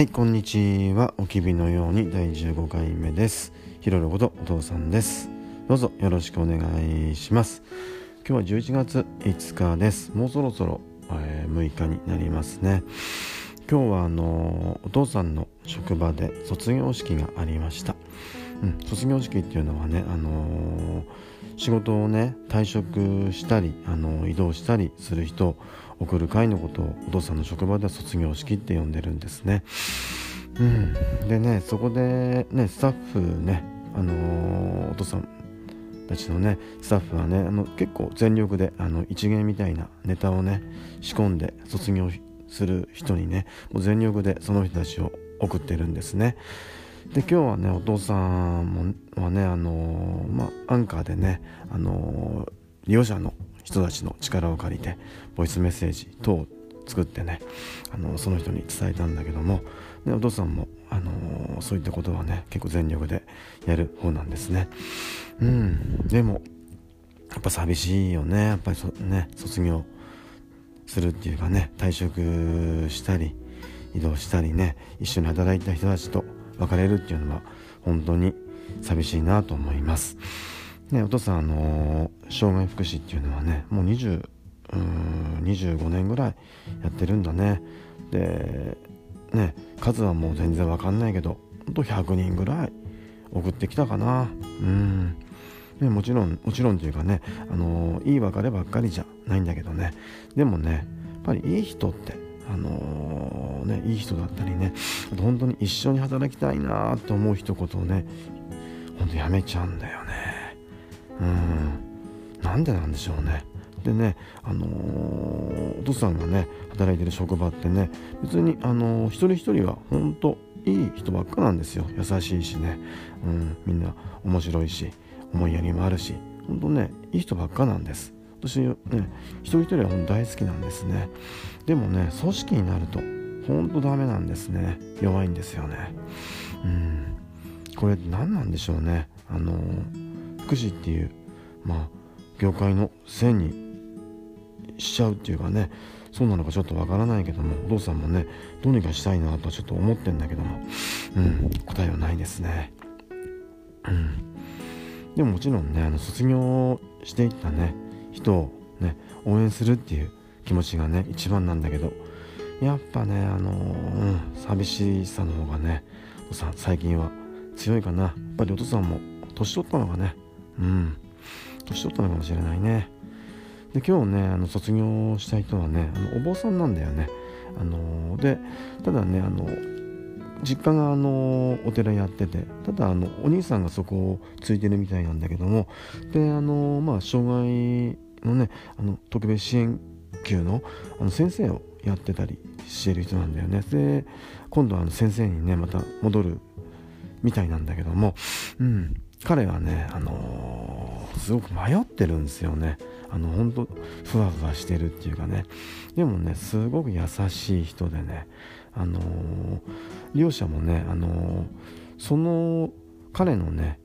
はいこんにちは。おきびのように第15回目です。ひろろことお父さんです。どうぞよろしくお願いします。今日は11月5日です。もうそろそろ、えー、6日になりますね。今日はあのお父さんの職場で卒業式がありました、うん、卒業式っていうのはねあのー、仕事をね退職したりあの移動したりする人送る会のことをお父さんの職場では卒業式って呼んでるんですね。うん、でねそこでねスタッフねあのー、お父さんたちのねスタッフはねあの結構全力であの一芸みたいなネタをね仕込んで卒業する人にねもう全力でその人たちを送ってるんですね。で今日はねお父さんもはねあのー、まあアンカーでねあのー、利用者の人たちの力を借りてボイスメッセージ等を作ってねあのその人に伝えたんだけどもでお父さんも、あのー、そういったことはね結構全力でやる方なんですね。うん。でもやっぱ寂しいよね。やっぱりそね卒業するっていうかね退職したり移動したりね一緒に働いた人たちと別れるっていうのは本当に寂しいなと思います。ねお父さんあの障害福祉っていうのはねもう20う25年ぐらいやってるんだね。でね数はもう全然わかんないけどほんと100人ぐらい送ってきたかな。うん。ね、もちろんもちろんというかね、あのいい別ればっかりじゃないんだけどね。でもねやっぱりいい人ってあのー、ねいい人だったりね本当に一緒に働きたいなと思う一言をねほんとやめちゃうんだよね。うん。なんでなんでしょうね。でね、あのー、お父さんがね働いてる職場ってね別に、あのー、一人一人は本当いい人ばっかなんですよ。優しいしね、うん、みんな面白いし思いやりもあるし。本当ねいい人ばっかなんです。私ね一人一人は大好きなんですね。でもね組織になると本当ダメなんですね。弱いんですよね。うん。これ何なんでしょうね。あの、福祉っていうまあ業界のせいにしちゃうっていうかね。そうなのかちょっとわからないけどもお父さんもねどうにかしたいなとちょっと思ってんだけども。うん。答えはないですね。うん。でももちろんねあの卒業していったね。人をね応援するっていう気持ちがね一番なんだけどやっぱねあのうん寂しさの方がねお父さん最近は強いかな。やっぱりお父さんも年取ったのがね。うん。年取ったのかもしれないね。で今日ねあの卒業した人はねあのお坊さんなんだよね。あのでただねあの実家があのお寺やっててただあのお兄さんがそこをついてるみたいなんだけどもであのまあ障害のねあの特別支援級のあの先生をやってたりしてる人なんだよね。で今度はあの先生にねまた戻るみたいなんだけどもうん。彼はねあの、すごく迷ってるんですよね。あの本当ふわふわしてるっていうかね。でもねすごく優しい人でねあのー、利用者もねあの、その彼のね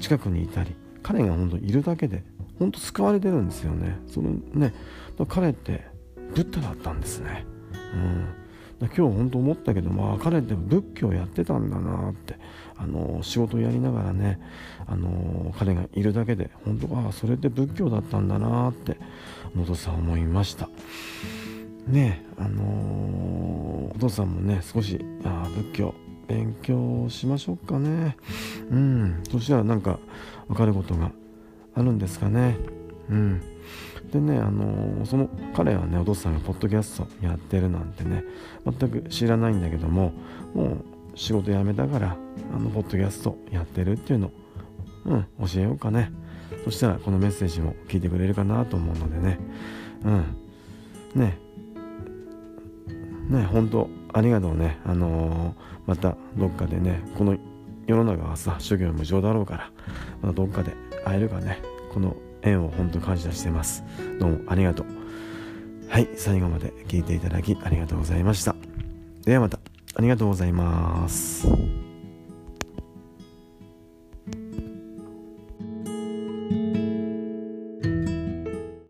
近くにいたり彼が本当いるだけで本当救われてるんですよね。そのね彼ってブッダだったんですね。うん。今日本当思ったけどまあ彼って仏教やってたんだなってあの仕事やりながらねあの彼がいるだけで本当ああそれって仏教だったんだなって野戸さん思いました。ねあのお父さんもね少しあ仏教勉強しましょうかね。うん。そしたらなんか分かることがあるんですかね。うん。でね、あの、その彼はねお父さんがポッドキャストやってるなんてね全く知らないんだけどももう仕事辞めたからあのポッドキャストやってるっていうのうん教えようかね。そしたらこのメッセージも聞いてくれるかなと思うのでね。うん。ねね本当ありがとうねあのー、またどっかでねこの世の中はさ諸行無常だろうからまたどっかで会えるかねこの縁を本当感謝してます。どうもありがとう。はい、最後まで聞いていただきありがとうございました。ではまた、ありがとうございます。